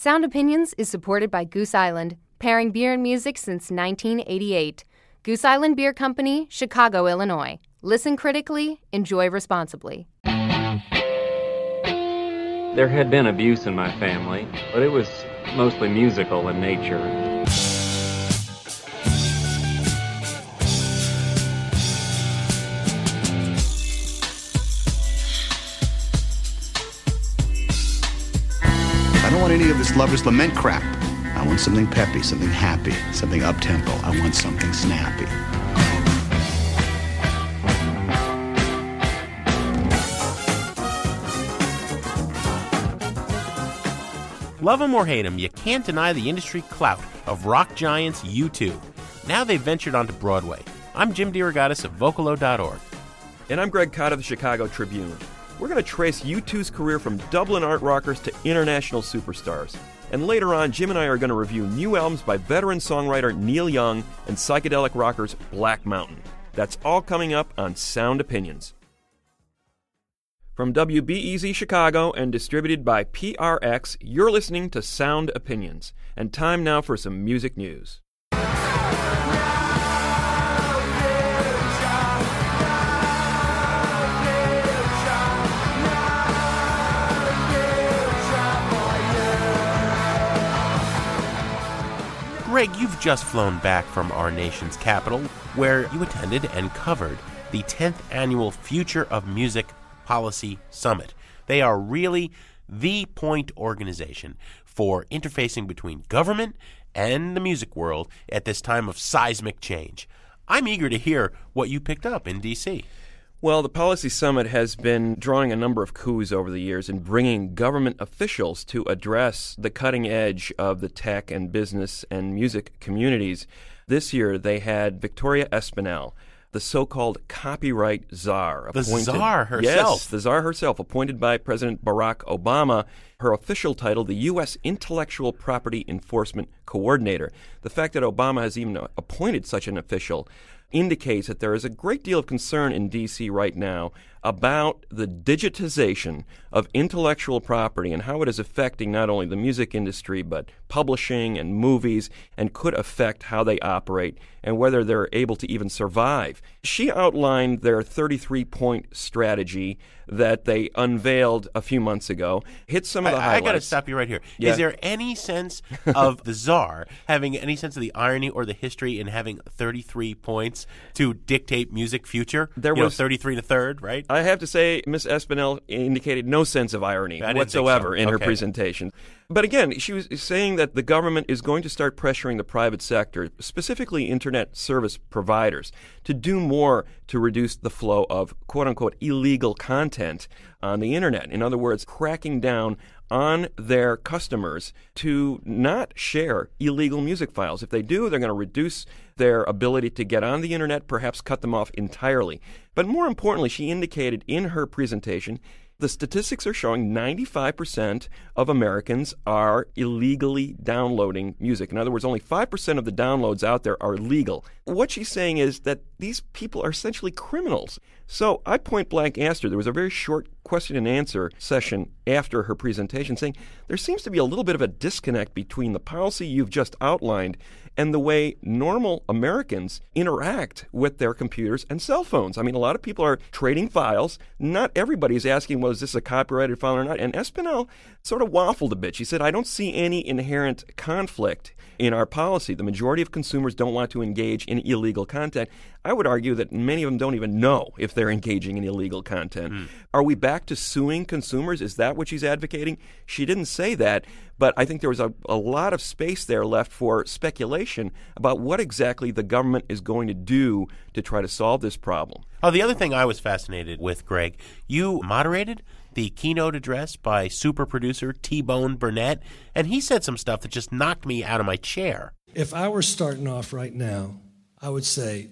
Sound Opinions is supported by Goose Island, pairing beer and music since 1988. Goose Island Beer Company, Chicago, Illinois. Listen critically, enjoy responsibly. There had been abuse in my family, but it was mostly musical in nature. This lover's lament crap. I want something peppy, something happy, something up tempo. I want something snappy. Love Love 'em or hate hate 'em, you can't deny the industry clout of rock giants U2. Now they've ventured onto Broadway. I'm Jim DeRogatis of Vocalo.org. And I'm Greg Kot of the Chicago Tribune. We're going to trace U2's career from Dublin art rockers to international superstars. And later on, Jim and I are going to review new albums by veteran songwriter Neil Young and psychedelic rockers Black Mountain. That's all coming up on Sound Opinions. From WBEZ Chicago and distributed by PRX, you're listening to Sound Opinions. And time now for some music news. Greg, you've just flown back from our nation's capital, where you attended and covered the 10th annual Future of Music Policy Summit. They are really the point organization for interfacing between government and the music world at this time of seismic change. I'm eager to hear what you picked up in D.C. Well, the Policy Summit has been drawing a number of coups over the years in bringing government officials to address the cutting edge of the tech and business and music communities. This year, they had Victoria Espinel, the so-called copyright czar. The czar herself. Yes, the czar herself, appointed by President Barack Obama. Her official title, the U.S. Intellectual Property Enforcement Coordinator. The fact that Obama has even appointed such an official indicates that there is a great deal of concern in D.C. right now about the digitization of intellectual property and how it is affecting not only the music industry but publishing and movies and could affect how they operate and whether they're able to even survive. She outlined their 33 point strategy that they unveiled a few months ago, hit some of the I, I got to stop you right here. Is Yeah. there any sense of the czar having any sense of the irony or the history in having 33 points to dictate music future? There You know, 33 and a third, right? I have to say, Miss Espinel indicated no sense of irony I whatsoever so. in her presentation. But again, she was saying that the government is going to start pressuring the private sector, specifically internet service providers, to do more to reduce the flow of quote unquote illegal content on the internet. In other words, cracking down on their customers to not share illegal music files. If they do, they're going to reduce their ability to get on the internet, perhaps cut them off entirely. But more importantly, she indicated in her presentation the statistics are showing 95% of Americans are illegally downloading music. In other words, only 5% of the downloads out there are legal. What she's saying is that these people are essentially criminals. So I point blank asked her, there was a very short question and answer session after her presentation saying there seems to be a little bit of a disconnect between the policy you've just outlined and the way normal Americans interact with their computers and cell phones. I mean, a lot of people are trading files. Not everybody is asking, well, is this a copyrighted file or not? And Espinel sort of waffled a bit. She said, I don't see any inherent conflict in our policy. The majority of consumers don't want to engage in illegal content. I would argue that many of them don't even know if they're engaging in illegal content. Hmm. Are we back to suing consumers? Is that what she's advocating? She didn't say that, but I think there was a, a lot of space there left for speculation about what exactly the government is going to do to try to solve this problem. Oh, the other thing I was fascinated with, Greg, you moderated the keynote address by super producer T Bone Burnett, and he said some stuff that just knocked me out of my chair. If I were starting off right now, I would say,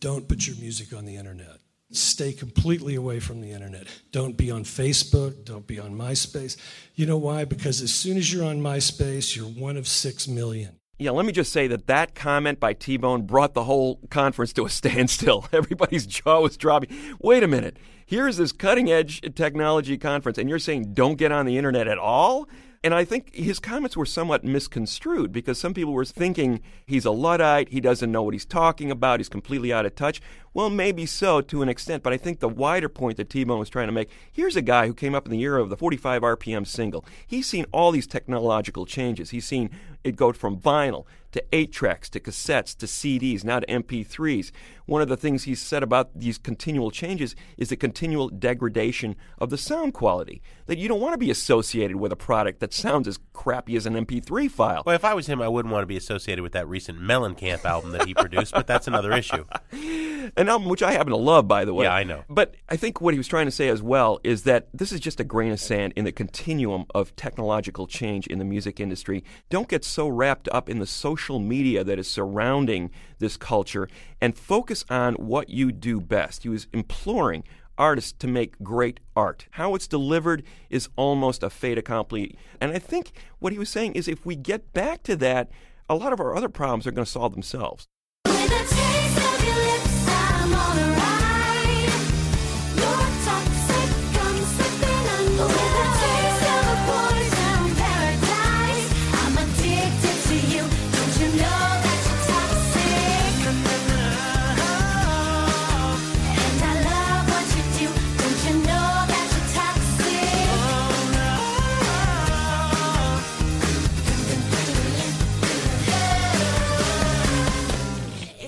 don't put your music on the internet. Stay completely away from the internet. Don't be on Facebook. Don't be on MySpace. You know why? Because as soon as you're on MySpace, you're one of six million. Yeah, let me just say that that comment by T Bone brought the whole conference to a standstill. Everybody's jaw was dropping. Wait a minute. Here's this cutting edge technology conference, and you're saying don't get on the internet at all? And I think his comments were somewhat misconstrued because some people were thinking he's a Luddite, he doesn't know what he's talking about, he's completely out of touch. Well, maybe so to an extent, but I think the wider point that T Bone was trying to make here's a guy who came up in the era of the 45 RPM single. He's seen all these technological changes. He's seen it go from vinyl to 8 tracks to cassettes to CDs, now to MP3s. One of the things he's said about these continual changes is the continual degradation of the sound quality. That you don't want to be associated with a product that sounds as crappy as an MP3 file. Well, if I was him, I wouldn't want to be associated with that recent Mellencamp album that he produced, but that's another issue. An album which I happen to love, by the way. Yeah, I know. But I think what he was trying to say as well is that this is just a grain of sand in the continuum of technological change in the music industry. Don't get so wrapped up in the social media that is surrounding this culture and focus on what you do best. He was imploring artists to make great art. How it's delivered is almost a fait accompli. And I think what he was saying is if we get back to that, a lot of our other problems are going to solve themselves.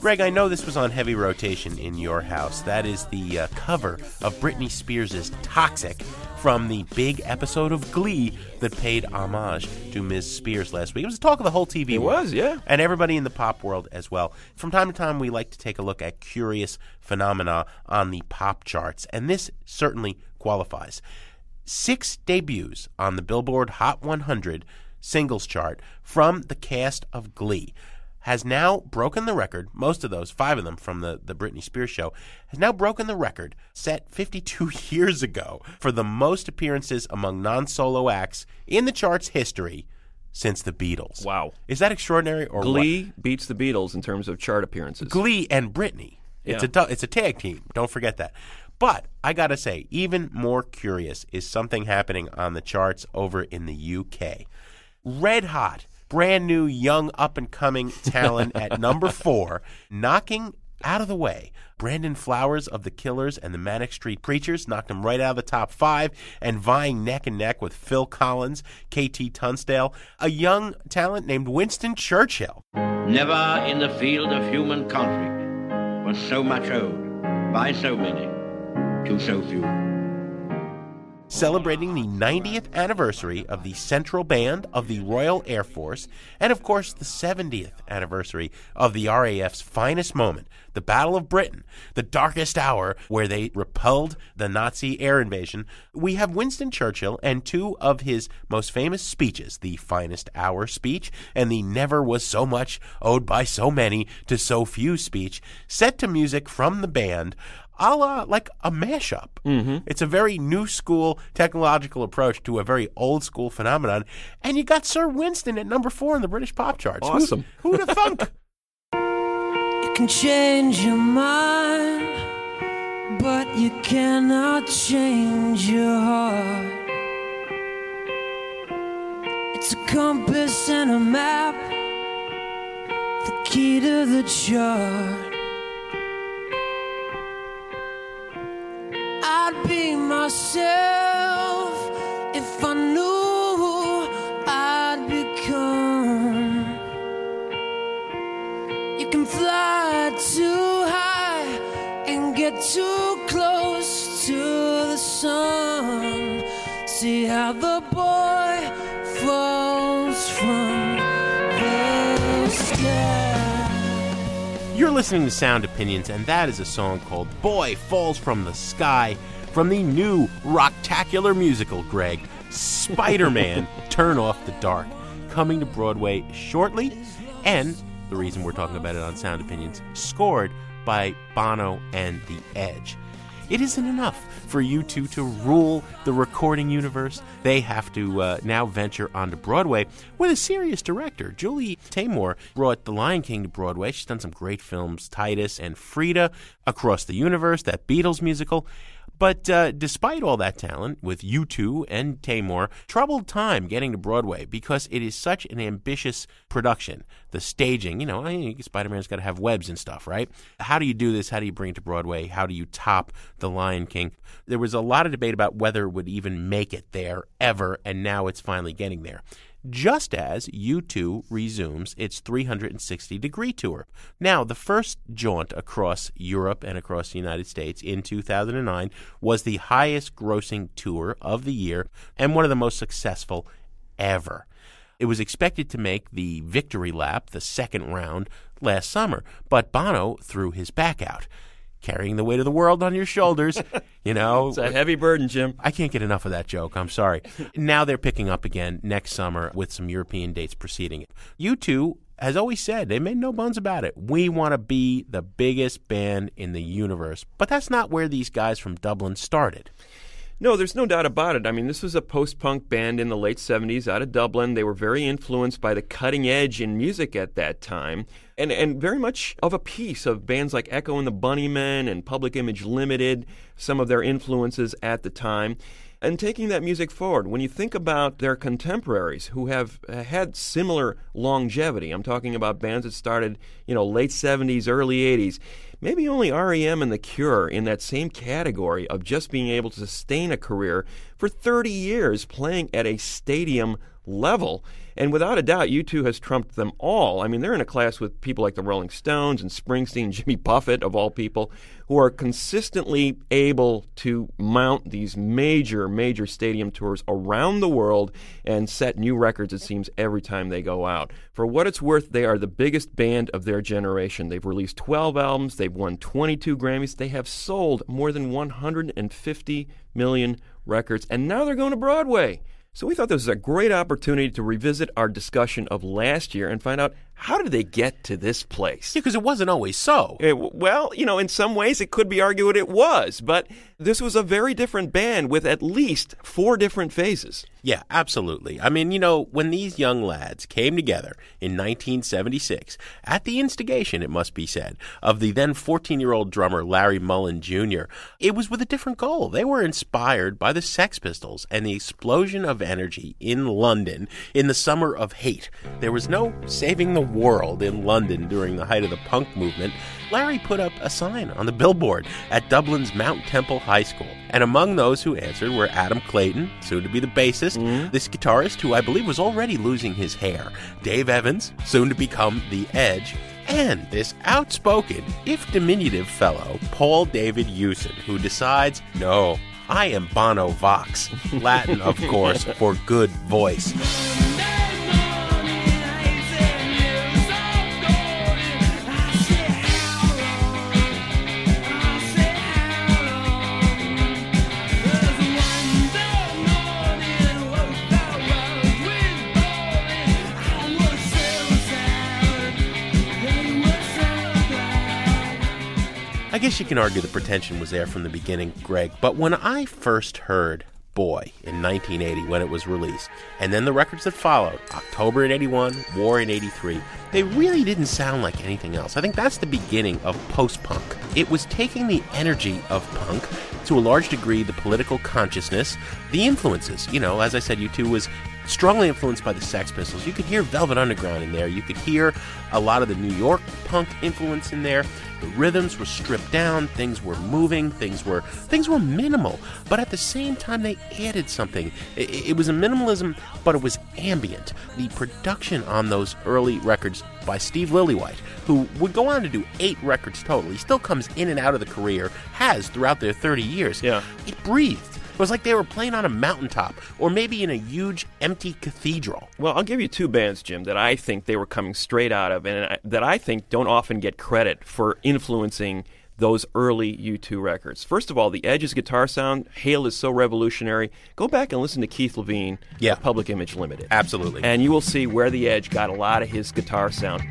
Greg, I know this was on heavy rotation in your house. That is the uh, cover of Britney Spears' Toxic from the big episode of Glee that paid homage to Ms. Spears last week. It was the talk of the whole TV It world. was, yeah. And everybody in the pop world as well. From time to time, we like to take a look at curious phenomena on the pop charts, and this certainly qualifies. Six debuts on the Billboard Hot 100 singles chart from the cast of Glee has now broken the record. Most of those, five of them from the, the Britney Spears show, has now broken the record set 52 years ago for the most appearances among non solo acts in the chart's history since the Beatles. Wow. Is that extraordinary or what? Glee beats the Beatles in terms of chart appearances. Glee and Britney. It's Yeah. a it's a tag team. Don't forget that. But I gotta say, even more curious is something happening on the charts over in the UK. Red hot, brand new, young, up and coming talent at number four, knocking out of the way. Brandon Flowers of the Killers and the Manic Street Preachers knocked him right out of the top five and vying neck and neck with Phil Collins, KT Tunstall, a young talent named Winston Churchill. Never in the field of human conflict was so much owed by so many to so few. Celebrating the 90th anniversary of the Central Band of the Royal Air Force, and of course the 70th anniversary of the RAF's finest moment, the Battle of Britain, the darkest hour where they repelled the Nazi air invasion. We have Winston Churchill and two of his most famous speeches, the finest hour speech and the never was so much owed by so many to so few speech, set to music from the band a la like a mashup. Mm-hmm. It's a very new school technological approach to a very old school phenomenon. And you got Sir Winston at number four in the British pop charts. Who- Awesome. Who'd have thunk? You can change your mind, but you cannot change your heart. It's a compass and a map, the key to the chart. I'd be myself if I knew I'd become. You can fly too high and get too close to the sun. See how the boy falls from listening to Sound Opinions, and that is a song called Boy Falls from the Sky from the new Rocktacular musical, Greg, Spider Man Turn Off the Dark, coming to Broadway shortly. And the reason we're talking about it on Sound Opinions, scored by Bono and The Edge. It isn't enough for U2 to rule the recording universe. They have to uh, now venture onto Broadway with a serious director. Julie Taymor brought The Lion King to Broadway. She's done some great films, Titus and Frida, Across the Universe, that Beatles musical. But uh, despite all that talent, with U2 and Taymor, troubled time getting to Broadway because it is such an ambitious production. The staging, you know, I- Spider Man's got to have webs and stuff, right? How do you do this? How do you bring it to Broadway? How do you top The Lion King? There was a lot of debate about whether it would even make it there ever, and now it's finally getting there just as U2 resumes its 360 degree tour. Now, the first jaunt across Europe and across the United States in 2009 was the highest grossing tour of the year and one of the most successful ever. It was expected to make the victory lap, the second round, last summer, but Bono threw his back out. Carrying the weight of the world on your shoulders, you know. It's a heavy burden, Jim. I can't get enough of that joke. I'm sorry. now they're picking up again next summer with some European dates preceding it. U2 has always said, they made no bones about it. We want to be the biggest band in the universe. But that's not where these guys from Dublin started. No, there's no doubt about it. I mean, this was a post punk band in the late 70s out of Dublin. They were very influenced by the cutting edge in music at that time, and, and very much of a piece of bands like Echo and the Bunnymen and Public Image Limited, some of their influences at the time. And taking that music forward, when you think about their contemporaries who have uh, had similar longevity, I'm talking about bands that started, you know, late 70s, early 80s, maybe only REM and The Cure in that same category of just being able to sustain a career for 30 years playing at a stadium level. And without a doubt, U2 has trumped them all. I mean, they're in a class with people like the Rolling Stones and Springsteen, Jimmy Buffett, of all people, who are consistently able to mount these major, major stadium tours around the world and set new records, it seems, every time they go out. For what it's worth, they are the biggest band of their generation. They've released 12 albums, they've won 22 Grammys, they have sold more than 150 million records, and now they're going to Broadway. So we thought this was a great opportunity to revisit our discussion of last year and find out how did they get to this place? Yeah, Because it wasn't always so. Eh, w- well, you know, in some ways it could be argued it was, but this was a very different band with at least four different phases. Yeah, absolutely. I mean, you know, when these young lads came together in 1976, at the instigation, it must be said, of the then 14 year old drummer Larry Mullen Jr., it was with a different goal. They were inspired by the Sex Pistols and the explosion of energy in London in the summer of hate. There was no saving the world in London during the height of the punk movement. Larry put up a sign on the billboard at Dublin's Mount Temple High School. And among those who answered were Adam Clayton, soon to be the bassist, mm-hmm. this guitarist who I believe was already losing his hair, Dave Evans, soon to become The Edge, and this outspoken, if diminutive fellow, Paul David Hewson, who decides, no, I am Bono Vox, Latin, of course, for good voice. Guess you can argue the pretension was there from the beginning, Greg, but when I first heard Boy in 1980 when it was released, and then the records that followed, October in 81, War in 83, they really didn't sound like anything else. I think that's the beginning of post punk. It was taking the energy of punk, to a large degree, the political consciousness, the influences. You know, as I said, U2 was strongly influenced by the Sex Pistols. You could hear Velvet Underground in there. You could hear a lot of the New York punk influence in there. The rhythms were stripped down, things were moving, things were things were minimal, but at the same time they added something. It, it was a minimalism, but it was ambient. The production on those early records by Steve Lillywhite, who would go on to do eight records total. He still comes in and out of the career, has throughout their 30 years. Yeah. It breathed. It was like they were playing on a mountaintop or maybe in a huge empty cathedral. Well, I'll give you two bands, Jim, that I think they were coming straight out of, and that I think don't often get credit for influencing those early U2 records. First of all, the Edge's guitar sound, Hail is so revolutionary. Go back and listen to Keith Levene, Yeah. Public Image Limited. Absolutely. And you will see where the Edge got a lot of his guitar sound.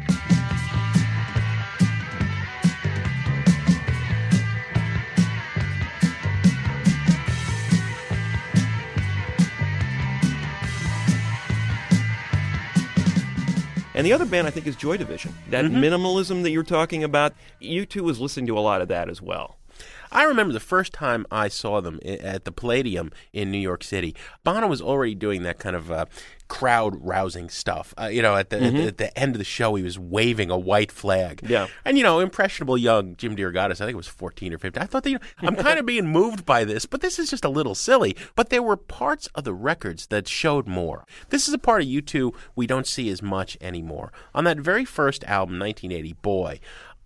And the other band I think is Joy Division. That mm-hmm. minimalism that you're talking about, U2 was listening to a lot of that as well. I remember the first time I saw them at the Palladium in New York City. Bono was already doing that kind of uh, crowd rousing stuff. Uh, you know, at the, at the at the end of the show, he was waving a white flag. Yeah. And you know, impressionable young Jim DeRogatis, I think it was 14 or 15. I thought that, you know, I'm kind of being moved by this, but this is just a little silly. But there were parts of the records that showed more. This is a part of U2 we don't see as much anymore. On that very first album, 1980, Boy,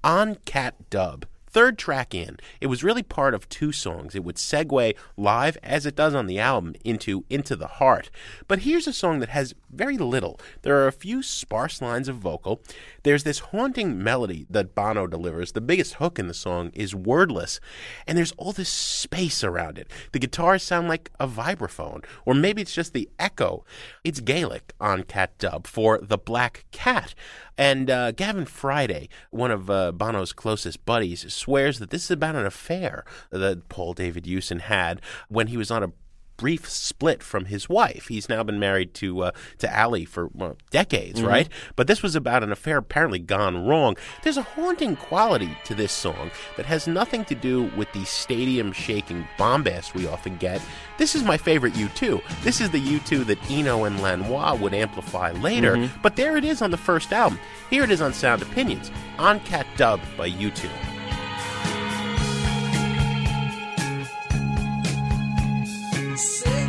An Cat Dubh, third track in, it was really part of two songs. It would segue live, as it does on the album, into Into the Heart. But here's a song that has very little. There are a few sparse lines of vocal. There's this haunting melody that Bono delivers. The biggest hook in the song is wordless, and there's all this space around it. The guitars sound like a vibraphone, or maybe it's just the echo. It's Gaelic An Cat Dubh for the Black Cat. And uh, Gavin Friday, one of uh, Bono's closest buddies, swears that this is about an affair that Paul David Hewson had when he was on a brief split from his wife. He's now been married to uh, to Ali for well, decades, right? But this was about an affair apparently gone wrong. There's a haunting quality to this song that has nothing to do with the stadium shaking bombast we often get. This is my favorite U2. This is the U2 that Eno and Lanois would amplify later, but there it is on the first album. Here it is on Sound Opinions, An Cat Dubh by U2. Say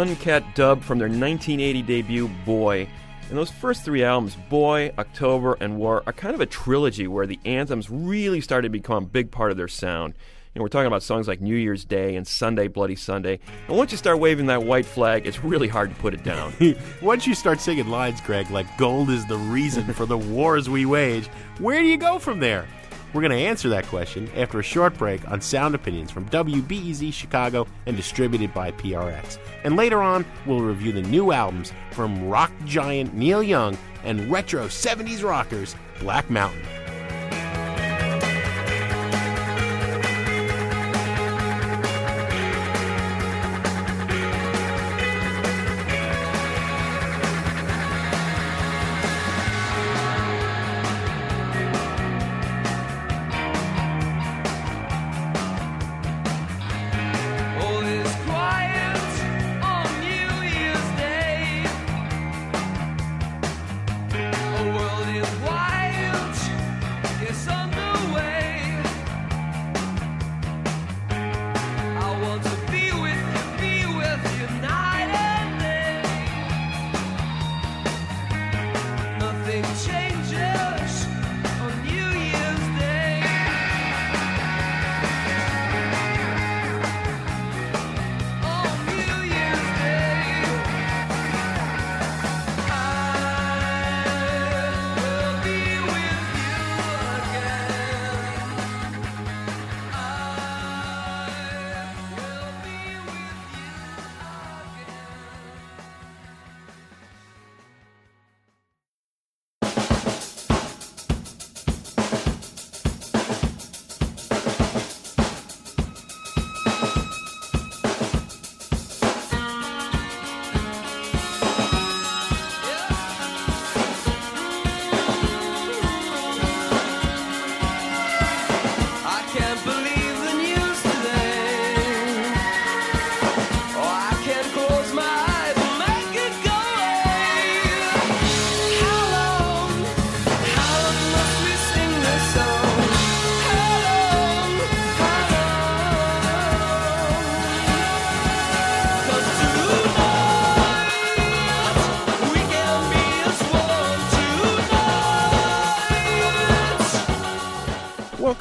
An Cat Dubh from their 1980 debut, Boy. And those first three albums, Boy, October, and War, are kind of a trilogy where the anthems really started to become a big part of their sound. You know, we're talking about songs like New Year's Day and Sunday Bloody Sunday. And once you start waving that white flag, it's really hard to put it down. Once you start singing lines, Greg, like gold is the reason for the wars we wage, where do you go from there? We're going to answer that question after a short break on Sound Opinions from WBEZ Chicago and distributed by PRX. And later on, we'll review the new albums from rock giant Neil Young and retro 70s rockers Black Mountain.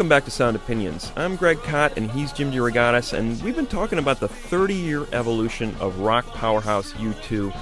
Welcome back to Sound Opinions. I'm Greg Kot, and he's Jim DeRogatis, and we've been talking about the 30 year evolution of rock powerhouse U2.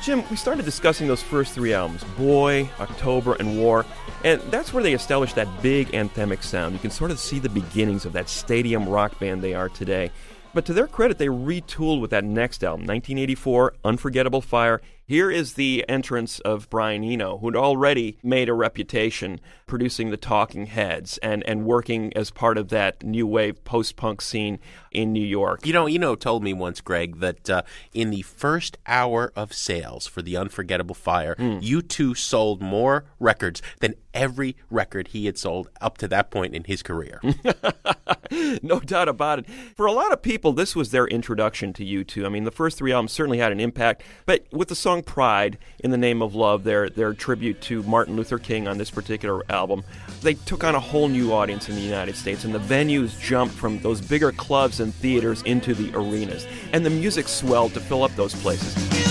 Jim, we started discussing those first three albums Boy, October, and War, and that's where they established that big anthemic sound. You can sort of see the beginnings of that stadium rock band they are today. But to their credit, they retooled with that next album, 1984, Unforgettable Fire. Here is the entrance of Brian Eno, who'd already made a reputation producing the Talking Heads and, and working as part of that new wave post punk scene in New York. You know, Eno told me once, Greg, that uh, in the first hour of sales for the Unforgettable Fire, U2 sold more records than every record he had sold up to that point in his career. no doubt about it. For a lot of people, this was their introduction to U2. I mean, the first three albums certainly had an impact, but with the song Pride, In the Name of Love, their, their tribute to Martin Luther King on this particular album, they took on a whole new audience in the United States, and the venues jumped from those bigger clubs and theaters into the arenas. And the music swelled to fill up those places.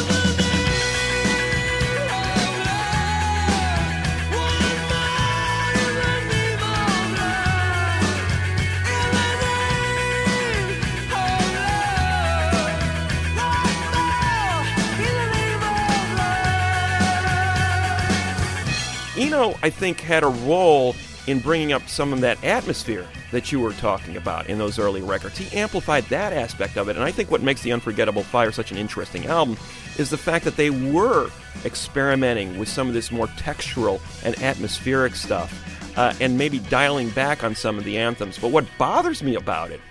I think, had a role in bringing up some of that atmosphere that you were talking about in those early records. He amplified that aspect of it, and I think what makes The Unforgettable Fire such an interesting album is the fact that they were experimenting with some of this more textural and atmospheric stuff, uh, and maybe dialing back on some of the anthems. But what bothers me about it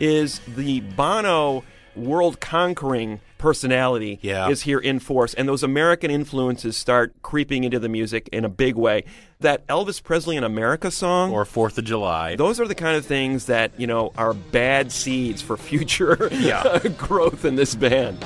is the Bono world conquering personality Yeah. is here in force, and those American influences start creeping into the music in a big way. That Elvis Presley in America song, or Fourth of July. those are the kind of things that you know are bad seeds for future Yeah. growth in this band.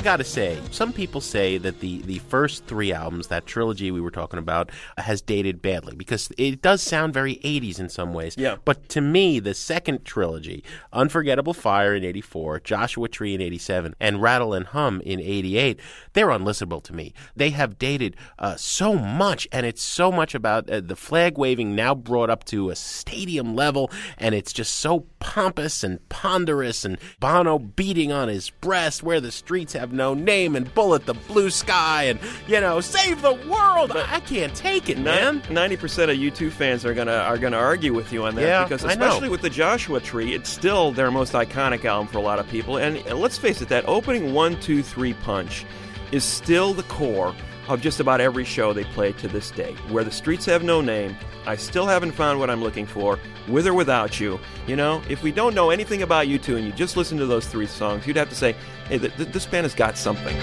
I gotta say, some people say that the, the first three albums, that trilogy we were talking about, has dated badly because it does sound very 80s in some ways. Yeah. But to me, the second trilogy, Unforgettable Fire in 84, Joshua Tree in 87, and Rattle and Hum in 88, they're unlistenable to me. They have dated uh, so much, and it's so much about uh, the flag waving now brought up to a stadium level, and it's just so pompous and ponderous, and Bono beating on his breast where the streets have no name, and Bullet the Blue Sky, and, you know, save the world. I I can't take it, man. Ninety percent of U2 fans are gonna are gonna argue with you on that Yeah, because especially with the Joshua Tree, it's still their most iconic album for a lot of people. And let's face it, that opening one, two, three punch is still the core of just about every show they play to this day. Where the streets have no name, I still haven't found what I'm looking for, with or without you. You know, if we don't know anything about U2 and you just listen to those three songs, you'd have to say, hey, th- th- this band has got something.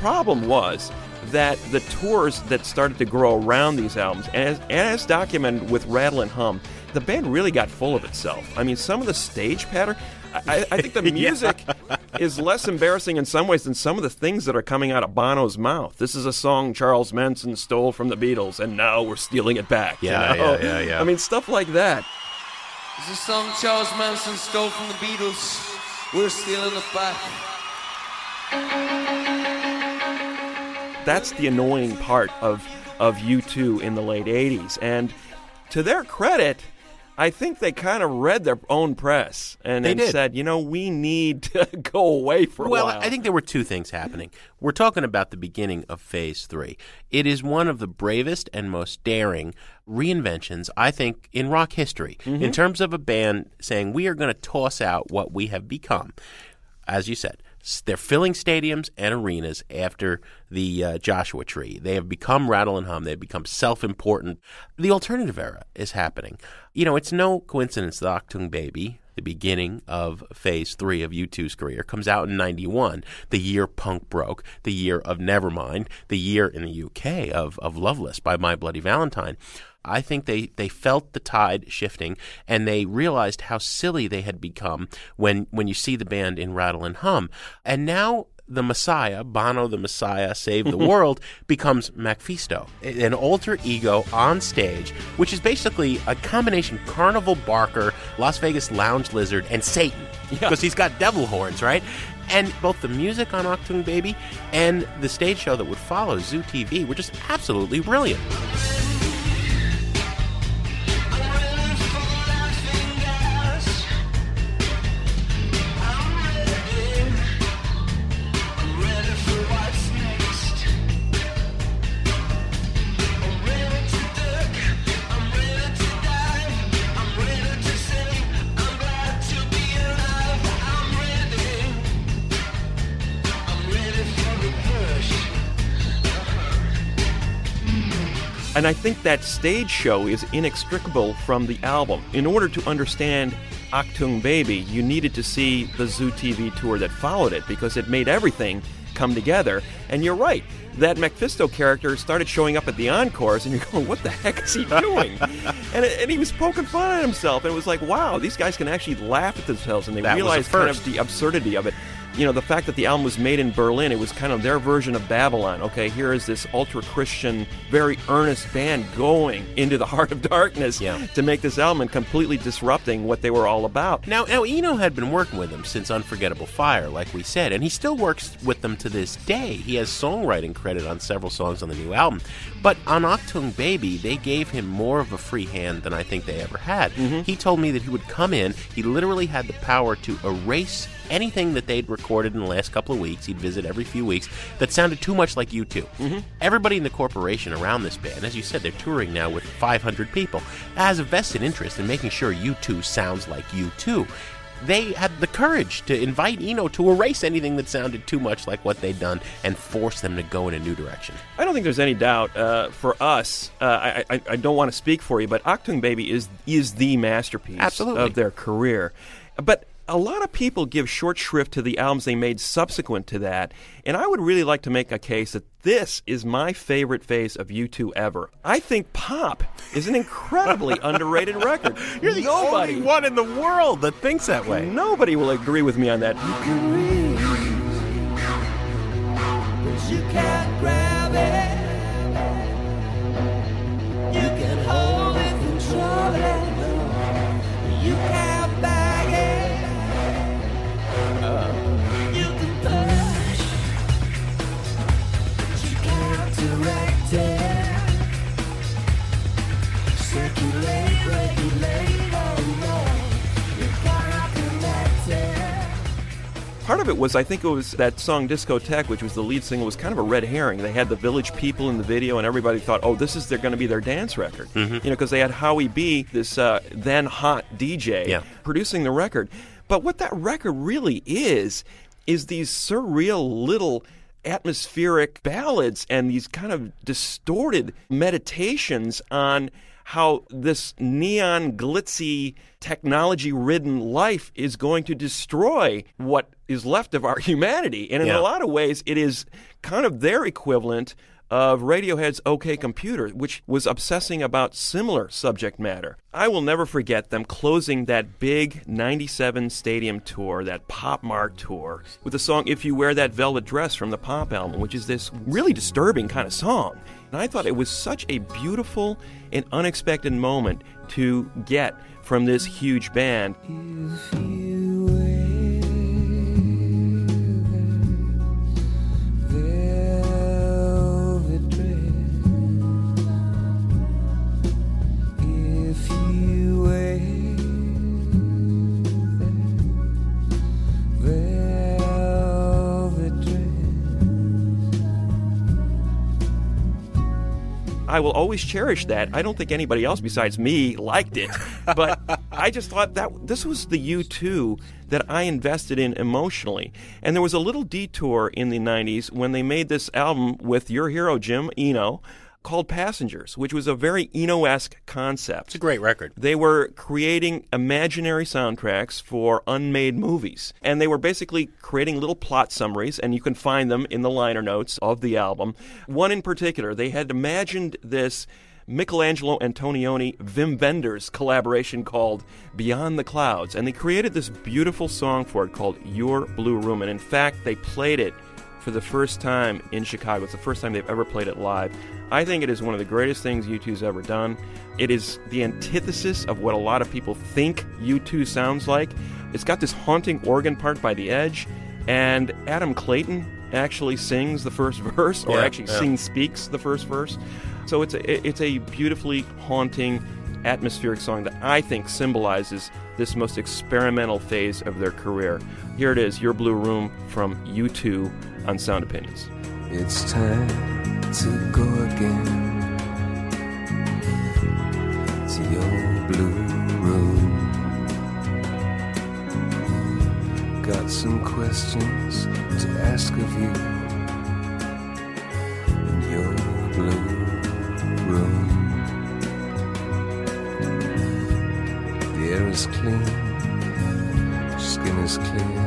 Problem was that the tours that started to grow around these albums, as, as documented with Rattle and Hum, the band really got full of itself. I mean, some of the stage pattern, I, I think the music is less embarrassing in some ways than some of the things that are coming out of Bono's mouth. This is a song Charles Manson stole from the Beatles, and now we're stealing it back. you Yeah, know? yeah, yeah, yeah. I mean, stuff like that. This is a song Charles Manson stole from the Beatles. We're stealing it back. That's the annoying part of of U2 in the late 80s. And to their credit, I think they kind of read their own press and, They and said, you know, we need to go away for a while. well. I think there were two things happening. We're talking about the beginning of phase three. It is one of the bravest and most daring reinventions, I think, in rock history, Mm-hmm. in terms of a band saying, we are going to toss out what we have become. As you said, they're filling stadiums and arenas after the uh, Joshua Tree. They have become rattle and hum. They've become self important. The alternative era is happening. You know, it's no coincidence that Achtung Baby, the beginning of phase three of U2's career, comes out in 91, the year punk broke, the year of Nevermind, the year in the UK of, of Loveless by My Bloody Valentine. I think they, they felt the tide shifting and they realized how silly they had become when, when you see the band in Rattle and Hum. And now the Messiah, Bono the Messiah, Save the World, becomes MacPhisto, an alter ego on stage, which is basically a combination Carnival Barker, Las Vegas Lounge Lizard, and Satan. Because he's got devil horns, right? And both the music on Achtung Baby and the stage show that would follow, Zoo TV, were just absolutely brilliant. And I think that stage show is inextricable from the album. In order to understand Achtung Baby, you needed to see the Zoo TV tour that followed it because it made everything come together. And you're right, that Mephisto character started showing up at the encores, and you're going, what the heck is he doing? and, and he was poking fun at himself, and it was like, wow, these guys can actually laugh at themselves, and they That was a realize kind of the absurdity of it. You know, the fact that the album was made in Berlin, it was kind of their version of Babylon. Okay, here is this ultra Christian, very earnest band going into the heart of darkness Yeah. to make this album and completely disrupting what they were all about. Now, now Eno had been working with them since Unforgettable Fire, like we said, and he still works with them to this day. He has songwriting credit on several songs on the new album. But on Achtung Baby, they gave him more of a free hand than I think they ever had. Mm-hmm. He told me that he would come in, he literally had the power to erase anything that they'd recorded in the last couple of weeks. He'd visit every few weeks that sounded too much like U2. Everybody in the corporation around this band, as you said, they're touring now with 500 people, has a vested interest in making sure U2 sounds like U2 they had the courage to invite Eno to erase anything that sounded too much like what they'd done and force them to go in a new direction. I don't think there's any doubt uh, for us. Uh, I, I, I don't want to speak for you, but Achtung Baby is is the masterpiece Absolutely. of their career. But a lot of people give short shrift to the albums they made subsequent to that, and I would really like to make a case that this is my favorite phase of U2 ever. I think Pop is an incredibly underrated record. You're the Nobody, only one in the world that thinks that way. nobody will agree with me on that. But you can't grab it. You can hold it, control it. You can't Part of it was, I think it was that song Discotheque, which was the lead single, was kind of a red herring. They had the Village People in the video, and everybody thought, oh, this is they're going to be their dance record. You know, because they had Howie B, this uh, then hot DJ, Yeah. producing the record. But what that record really is, is these surreal little atmospheric ballads and these kind of distorted meditations on how this neon glitzy technology ridden life is going to destroy what is left of our humanity and in Yeah. a lot of ways it is kind of their equivalent of Radiohead's OK Computer, which was obsessing about similar subject matter. I will never forget them closing that big 97 stadium tour, that Pop Mart tour, with the song If You Wear That Velvet Dress from the Pop album, which is this really disturbing kind of song. And I thought it was such a beautiful and unexpected moment to get from this huge band. I will always cherish that. I don't think anybody else besides me liked it, but I just thought that this was the U2 that I invested in emotionally. And there was a little detour in the 90s when they made this album with your hero, Jim Eno, called Passengers, which was a very Eno esque concept. It's a great record. They were creating imaginary soundtracks for unmade movies. And they were basically creating little plot summaries, and you can find them in the liner notes of the album. One in particular, they had imagined this Michelangelo Antonioni Wim Wenders collaboration called Beyond the Clouds. And they created this beautiful song for it called Your Blue Room. And in fact, they played it for the first time in Chicago. It's the first time they've ever played it live. I think it is one of the greatest things U2's ever done. It is the antithesis of what a lot of people think U2 sounds like. It's got this haunting organ part by the edge, and Adam Clayton actually sings the first verse, or Yeah, actually yeah. sings speaks the first verse. So it's a, it's a beautifully haunting, atmospheric song that I think symbolizes this most experimental phase of their career. Here it is, Your Blue Room from U2 on Sound Opinions. It's time to go again to your blue room. Got some questions to ask of you is clean, skin is clear.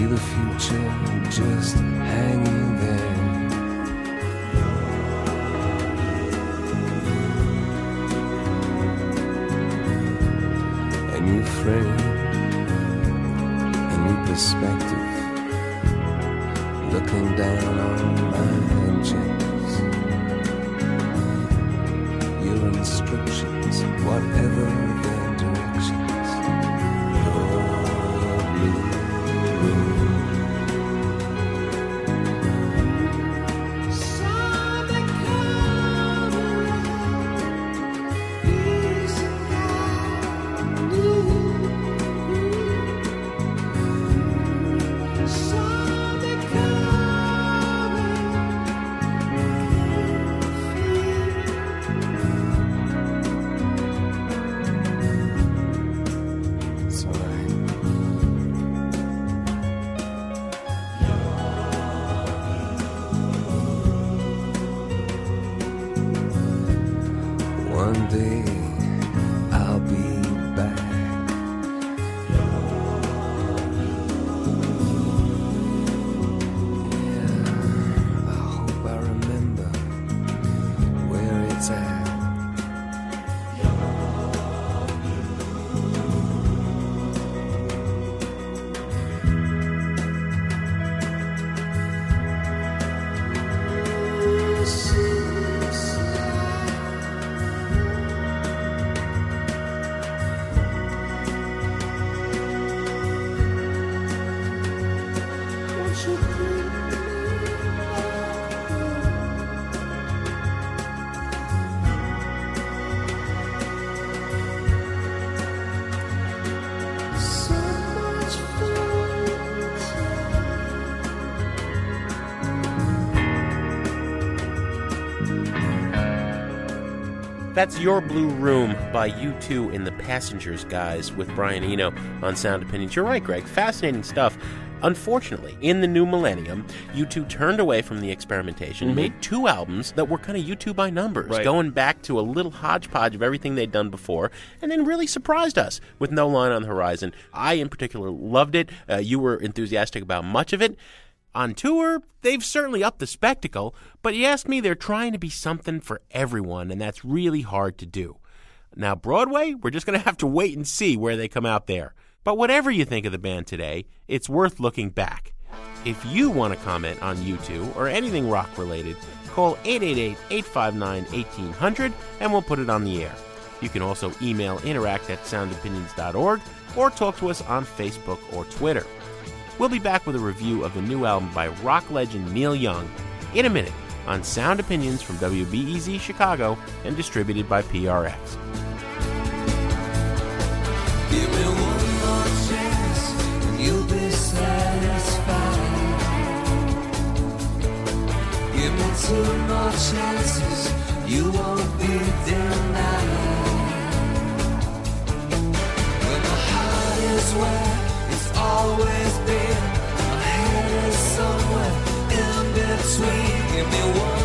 See the future just hanging there. That's Your Blue Room by U2 in the Passengers Guise with Brian Eno on Sound Opinions. You're right, Greg. Fascinating stuff. Unfortunately, in the new millennium, U2 turned away from the experimentation, made two albums that were kind of U2 by numbers, Mm-hmm. Right. going back to a little hodgepodge of everything they'd done before, and then really surprised us with No Line on the Horizon. I, in particular, loved it. Uh, you were enthusiastic about much of it. On tour, they've certainly upped the spectacle, but you ask me, they're trying to be something for everyone, and that's really hard to do. Now, Broadway, we're just going to have to wait and see where they come out there. But whatever you think of the band today, it's worth looking back. If you want to comment on U2 or anything rock related, call 888 859 1800 and we'll put it on the air. You can also email interact at soundopinions.org or talk to us on Facebook or Twitter. We'll be back with a review of the new album by rock legend Neil Young in a minute on Sound Opinions from WBEZ Chicago and distributed by PRX. Chances, you won't be denied. When my heart is it's always been, my head is somewhere in between. Give me one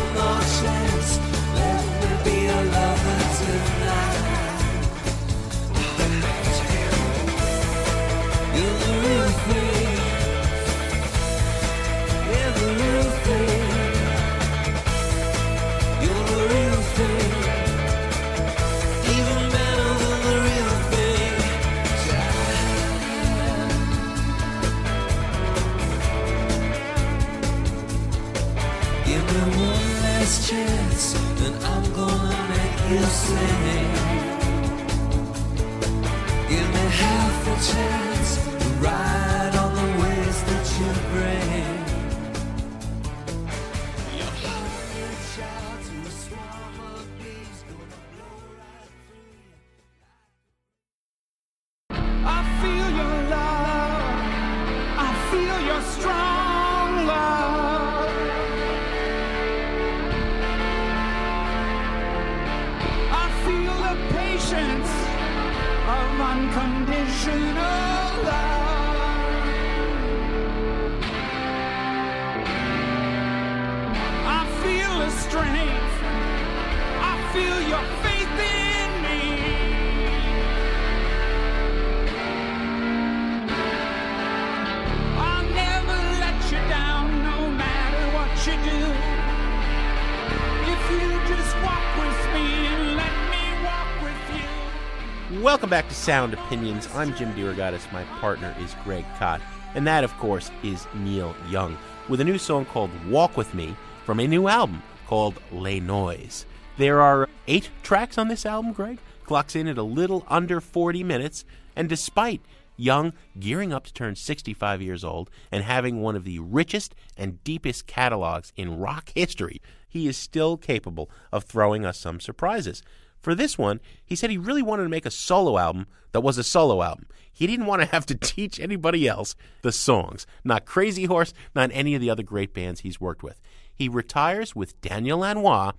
Welcome back to Sound Opinions. I'm Jim DeRogatis. My partner is Greg Kot. And that, of course, is Neil Young with a new song called Walk With Me from a new album called Le Noise. There are eight tracks on this album, Greg. Clocks in at a little under 40 minutes. And despite Young gearing up to turn 65 years old and having one of the richest and deepest catalogs in rock history, he is still capable of throwing us some surprises. For this one, he said he really wanted to make a solo album that was a solo album. He didn't want to have to teach anybody else the songs, not Crazy Horse, not any of the other great bands he's worked with. He retires with Daniel Lanois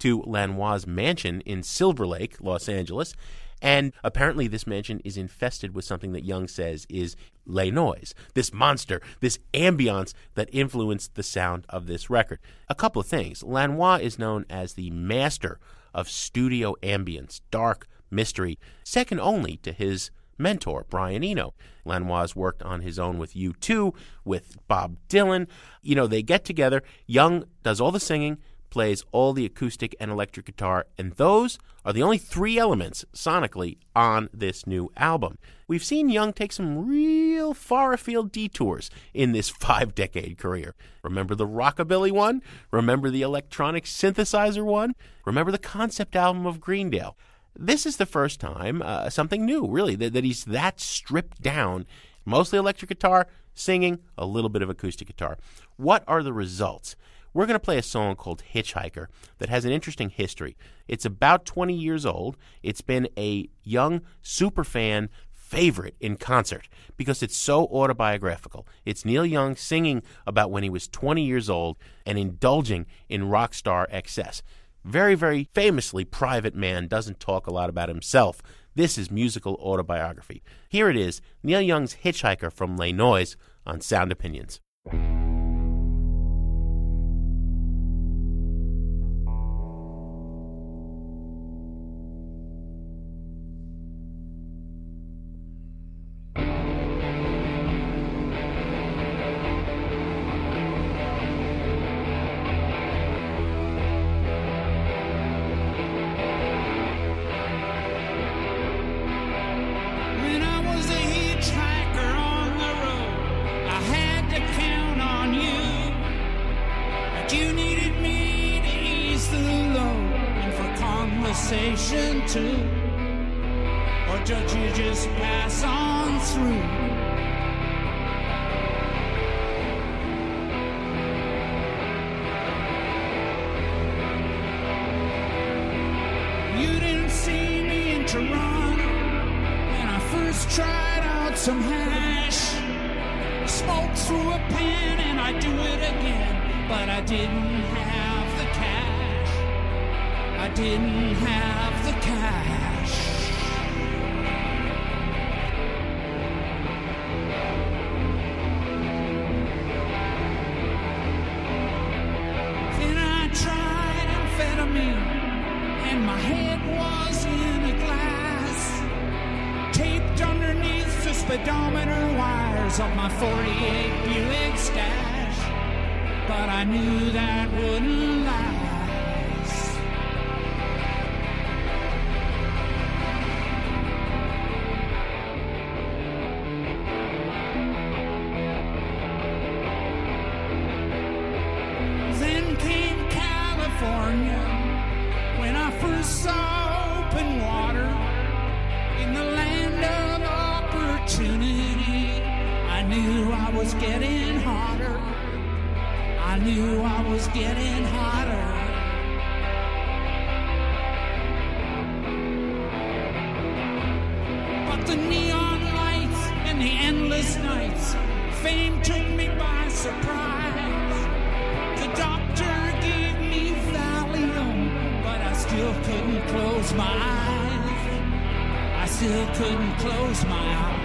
to Lanois' mansion in Silver Lake, Los Angeles, and apparently this mansion is infested with something that Young says is Le Noise, this monster, this ambiance that influenced the sound of this record. A couple of things. Lanois is known as the master of studio ambience, dark mystery, second only to his mentor, Brian Eno. Lanois worked on his own with U2, with Bob Dylan. You know, they get together. Young does all the singing, plays all the acoustic and electric guitar, and those are the only three elements sonically on this new album. We've seen Young take some real far afield detours in this five decade career. Remember the Rockabilly one? Remember the electronic synthesizer one? Remember the concept album of Greendale? This is the first time, uh, something new, really, that, that he's that stripped down. Mostly electric guitar, singing, a little bit of acoustic guitar. What are the results? We're going to play a song called Hitchhiker that has an interesting history. It's about 20 years old. It's been a young superfan favorite in concert because it's so autobiographical. It's Neil Young singing about when he was 20 years old and indulging in rock star excess. Very, very famously, private man doesn't talk a lot about himself. This is musical autobiography. Here it is Neil Young's Hitchhiker from Le Noise on Sound Opinions. Knew I was getting hotter. I knew I was getting hotter. But the neon lights and the endless nights, fame took me by surprise. The doctor gave me Valium, but I still couldn't close my eyes. I still couldn't close my eyes.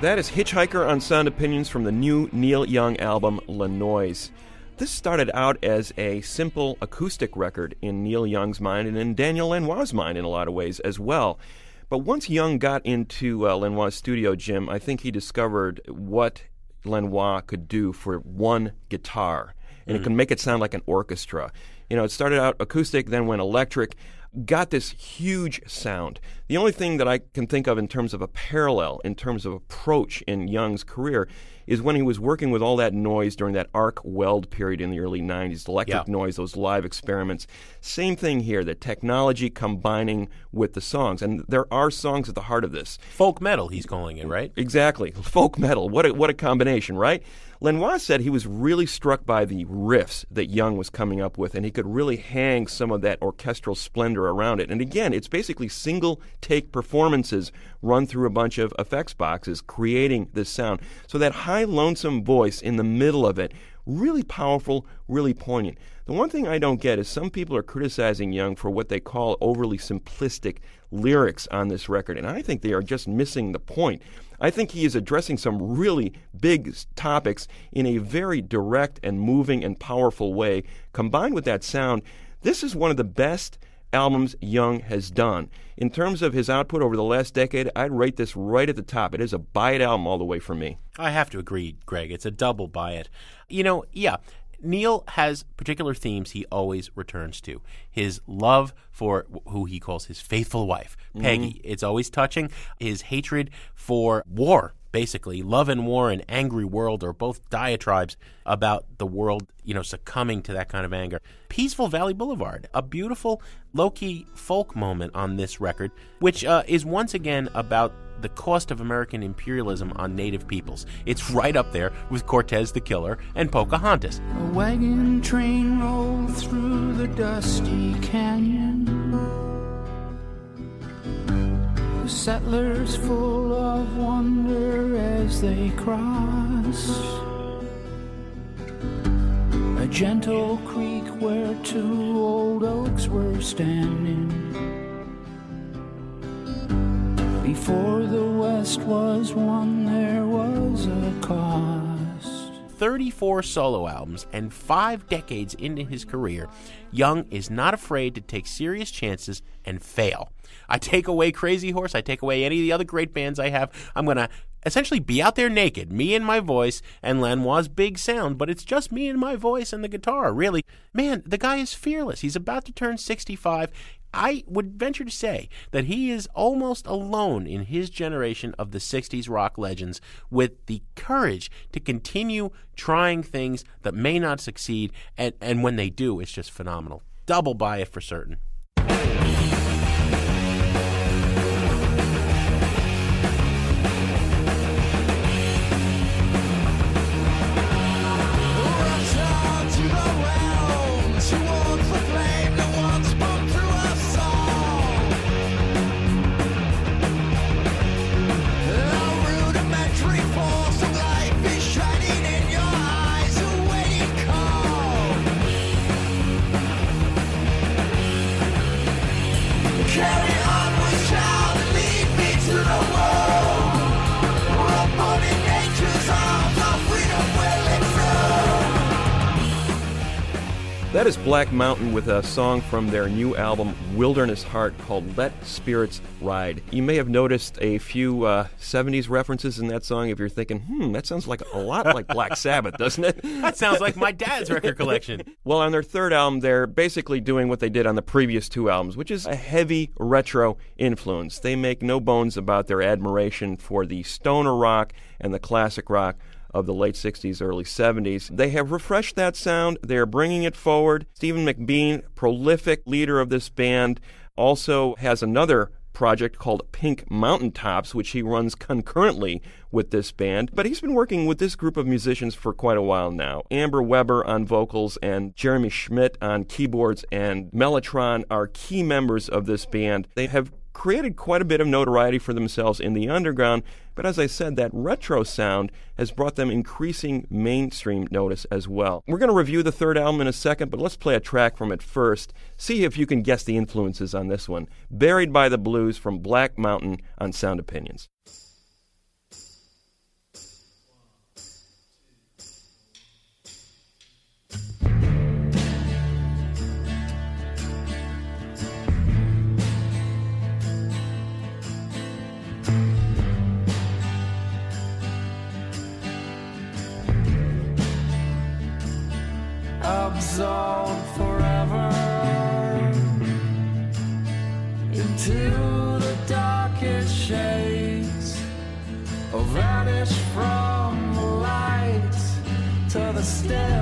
That is Hitchhiker on Sound Opinions from the new Neil Young album Le Noise. This started out as a simple acoustic record in Neil Young's mind and in Daniel Lanois' mind in a lot of ways as well. But once Young got into uh, Lanois' studio, Jim, I think he discovered what Lanois could do for one guitar, and it can make it sound like an orchestra. You know, it started out acoustic, then went electric, got this huge sound. The only thing that I can think of in terms of a parallel, in terms of approach in Young's career, is when he was working with all that noise during that arc weld period in the early 90s, the electric Yeah. noise, those live experiments. Same thing here, the technology combining with the songs. And there are songs at the heart of this. Folk metal, he's calling it, right? Exactly. Folk metal. What a, what a combination, right? Lanois said he was really struck by the riffs that Young was coming up with, and he could really hang some of that orchestral splendor around it. And again, it's basically single take performances run through a bunch of effects boxes, creating this sound. So that high, lonesome voice in the middle of it, really powerful, really poignant. The one thing I don't get is some people are criticizing Young for what they call overly simplistic lyrics on this record, and I think they are just missing the point. I think he is addressing some really big topics in a very direct and moving and powerful way. Combined with that sound, this is one of the best albums Young has done. In terms of his output over the last decade, I'd rate this right at the top. It is a buy it album all the way for me. I have to agree, Greg. It's a double buy it. You know, yeah. Neil has particular themes he always returns to. His love for who he calls his faithful wife, Peggy. Mm-hmm. It's always touching. His hatred for war, basically. Love and war and angry world are both diatribes about the world, you know, succumbing to that kind of anger. Peaceful Valley Boulevard, a beautiful low key folk moment on this record, which uh, is once again about the cost of American imperialism on native peoples. It's right up there with Cortez the Killer and Pocahontas. A wagon train rolled through the dusty canyon settlers full of wonder as they cross. A gentle creek where two old oaks were standing. Before the west was won there was a cause. 34 solo albums and five decades into his career, Young is not afraid to take serious chances and fail. I take away Crazy Horse, I take away any of the other great bands I have. I'm going to essentially be out there naked, me and my voice and Lanois' big sound, but it's just me and my voice and the guitar, really. Man, the guy is fearless. He's about to turn 65. I would venture to say that he is almost alone in his generation of the 60s rock legends with the courage to continue trying things that may not succeed, and, and when they do, it's just phenomenal. Double buy it for certain. That is Black Mountain with a song from their new album Wilderness Heart called Let Spirits Ride. You may have noticed a few uh, 70s references in that song if you're thinking, hmm, that sounds like a lot like Black Sabbath, doesn't it? That sounds like my dad's record collection. Well, on their third album, they're basically doing what they did on the previous two albums, which is a heavy retro influence. They make no bones about their admiration for the stoner rock and the classic rock of the late 60s, early 70s. They have refreshed that sound. They are bringing it forward. Stephen McBean, prolific leader of this band, also has another project called Pink Mountaintops, which he runs concurrently with this band. But he's been working with this group of musicians for quite a while now. Amber Weber on vocals and Jeremy Schmidt on keyboards and Mellotron are key members of this band. They have created quite a bit of notoriety for themselves in the underground, but as I said, that retro sound has brought them increasing mainstream notice as well. We're going to review the third album in a second, but let's play a track from it first. See if you can guess the influences on this one. Buried by the Blues from Black Mountain on Sound Opinions. Absorbed forever. Into the darkest shades, or vanish from the light to the still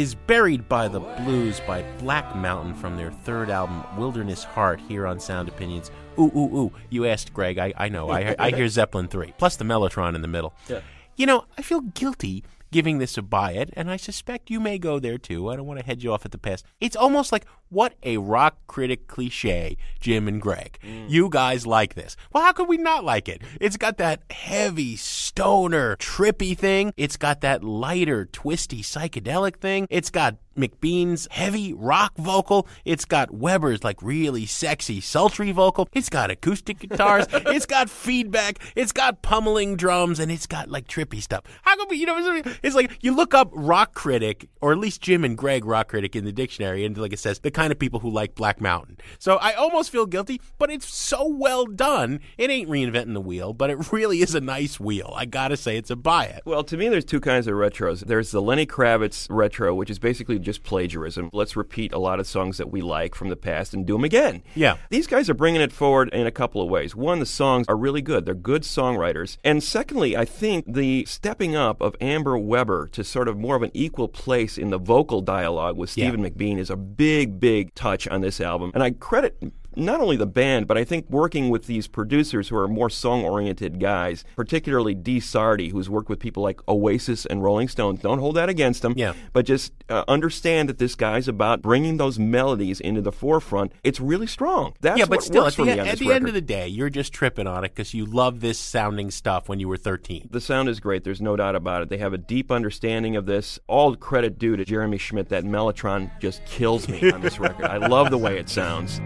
is Buried by the Blues by Black Mountain from their third album, Wilderness Heart, here on Sound Opinions. Ooh, ooh, ooh. You asked Greg. I, I know. I, I hear Zeppelin 3, plus the Mellotron in the middle. Yeah. You know, I feel guilty giving this a buy it, and I suspect you may go there too. I don't want to head you off at the pass. It's almost like what a rock critic cliche, Jim and Greg. Mm. You guys like this. Well, how could we not like it? It's got that heavy, stoner, trippy thing. It's got that lighter, twisty, psychedelic thing. It's got McBean's heavy rock vocal. It's got Weber's like really sexy, sultry vocal. It's got acoustic guitars. it's got feedback. It's got pummeling drums, and it's got like trippy stuff. How come we, you know? It's like you look up rock critic, or at least Jim and Greg rock critic in the dictionary, and like it says, the kind of people who like Black Mountain. So I almost feel guilty, but it's so well done. It ain't reinventing the wheel, but it really is a nice wheel. I gotta say, it's a buy it. Well, to me, there's two kinds of retros. There's the Lenny Kravitz retro, which is basically just plagiarism. Let's repeat a lot of songs that we like from the past and do them again. Yeah. These guys are bringing it forward in a couple of ways. One, the songs are really good. They're good songwriters. And secondly, I think the stepping up of Amber Weber to sort of more of an equal place in the vocal dialogue with Yeah. Stephen McBean is a big, big touch on this album. And I credit not only the band, but I think working with these producers who are more song oriented guys, particularly D. Sardy, who's worked with people like Oasis and Rolling Stones. Don't hold that against him, Yeah. but just uh, understand that this guy's about bringing those melodies into the forefront. It's really strong. That's yeah, but what still, at for the, at the end of the day, you're just tripping on it because you love this sounding stuff when you were 13. The sound is great. There's no doubt about it. They have a deep understanding of this. All credit due to Jeremy Schmidt. That Mellotron just kills me on this record. I love the way it sounds.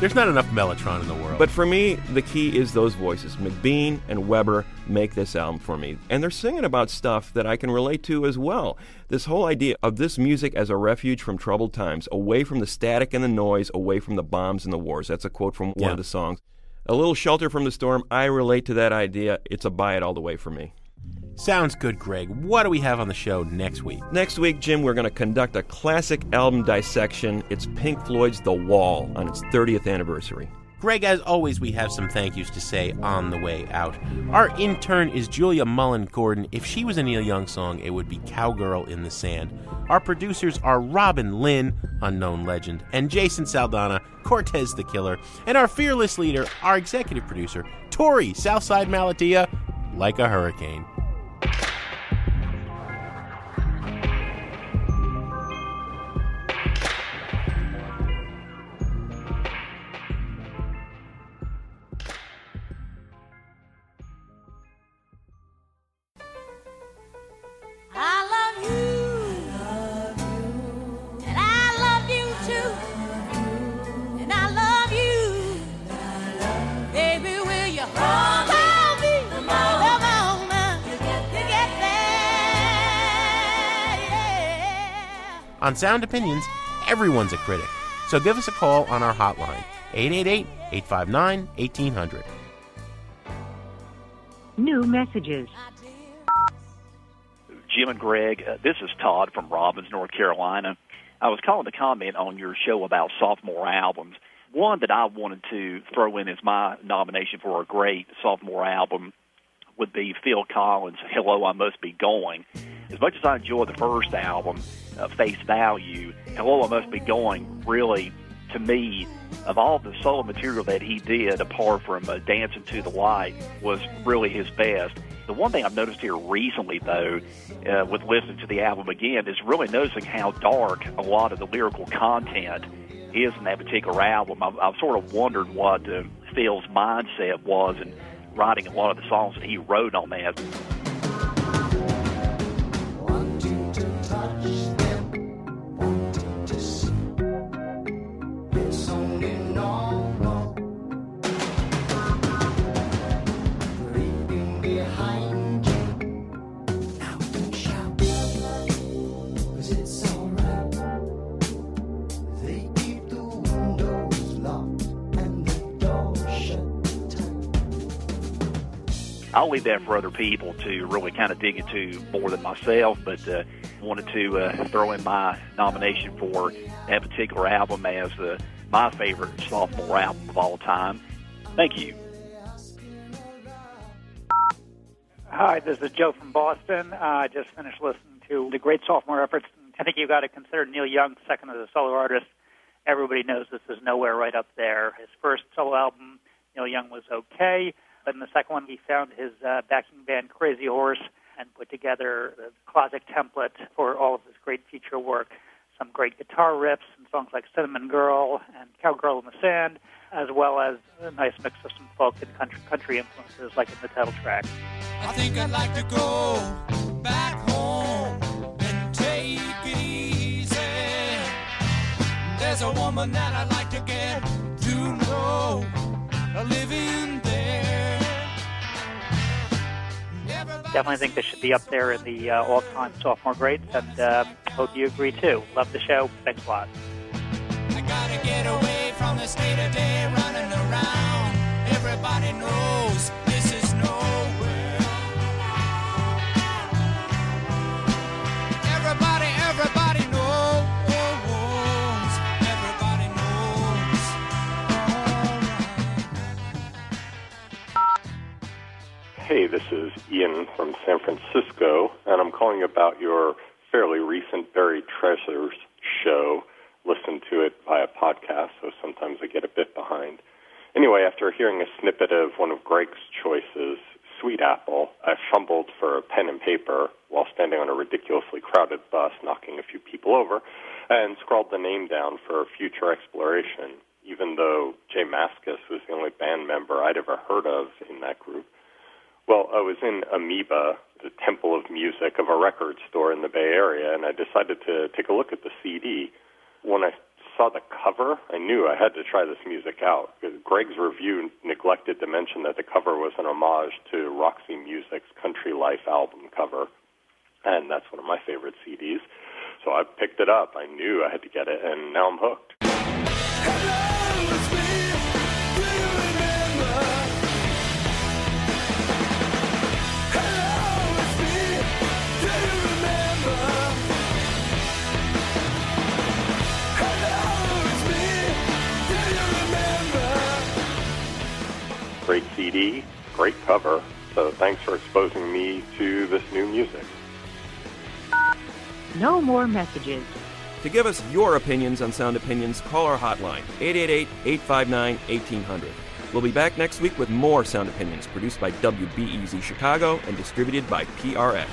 There's not enough Mellotron in the world. But for me, the key is those voices. McBean and Weber make this album for me. And they're singing about stuff that I can relate to as well. This whole idea of this music as a refuge from troubled times, away from the static and the noise, away from the bombs and the wars. That's a quote from one Yeah. of the songs. A little shelter from the storm. I relate to that idea. It's a buy it all the way for me. Sounds good, Greg. What do we have on the show next week? Next week, Jim, we're going to conduct a classic album dissection. It's Pink Floyd's The Wall on its 30th anniversary. Greg, as always, we have some thank yous to say on the way out. Our intern is Julia Mullen Gordon. If she was a Neil Young song, it would be Cowgirl in the Sand. Our producers are Robin Linn, unknown legend, and Jason Saldanha, Cortez the Killer, and our fearless leader, our executive producer, Tori Southside Malatia, like a hurricane. On Sound Opinions, everyone's a critic. So give us a call on our hotline, 888 859 1800. New messages. Jim and Greg, uh, this is Todd from Robbins, North Carolina. I was calling to comment on your show about sophomore albums. One that I wanted to throw in as my nomination for a great sophomore album would be Phil Collins' Hello, I Must Be Going. As much as I enjoyed the first album, uh, Face Value, Hello, I Must Be Going really, to me, of all the solo material that he did, apart from uh, Dancing to the Light, was really his best. The one thing I've noticed here recently, though, uh, with listening to the album again, is really noticing how dark a lot of the lyrical content is in that particular album. I've, I've sort of wondered what uh, Phil's mindset was in writing a lot of the songs that he wrote on that. I'll leave that for other people to really kind of dig into more than myself, but uh, wanted to uh, throw in my nomination for that particular album as uh, my favorite sophomore album of all time. Thank you. Hi, this is Joe from Boston. Uh, I just finished listening to the great sophomore efforts. I think you've got to consider Neil Young second as a solo artist. Everybody knows this is nowhere right up there. His first solo album, Neil Young, was okay, but in the second one, he found his uh, backing band Crazy Horse and put together the classic template for all of his great future work. Some great guitar riffs and songs like Cinnamon Girl and Cowgirl in the Sand, as well as a nice mix of some folk and country, country influences like in the title track. I think I'd like to go back home and take it easy. There's a woman that I'd like to get to know, a living Definitely think this should be up there in the uh, all-time sophomore greats, and um, hope you agree too. Love the show. Thanks a lot. Hey, this is Ian from San Francisco, and I'm calling about your fairly recent Buried Treasures show. Listen to it via podcast, so sometimes I get a bit behind. Anyway, after hearing a snippet of one of Greg's choices, Sweet Apple, I fumbled for a pen and paper while standing on a ridiculously crowded bus, knocking a few people over, and scrawled the name down for future exploration, even though J Mascis was the only band member I'd ever heard of in that group. Well, I was in Amoeba, the temple of music of a record store in the Bay Area, and I decided to take a look at the CD. When I saw the cover, I knew I had to try this music out. Greg's review neglected to mention that the cover was an homage to Roxy Music's Country Life album cover, and that's one of my favorite CDs. So I picked it up. I knew I had to get it, and now I'm hooked. Great CD, great cover. So thanks for exposing me to this new music. No more messages. To give us your opinions on Sound Opinions, call our hotline, 888-859-1800. We'll be back next week with more Sound Opinions, produced by WBEZ Chicago and distributed by PRX.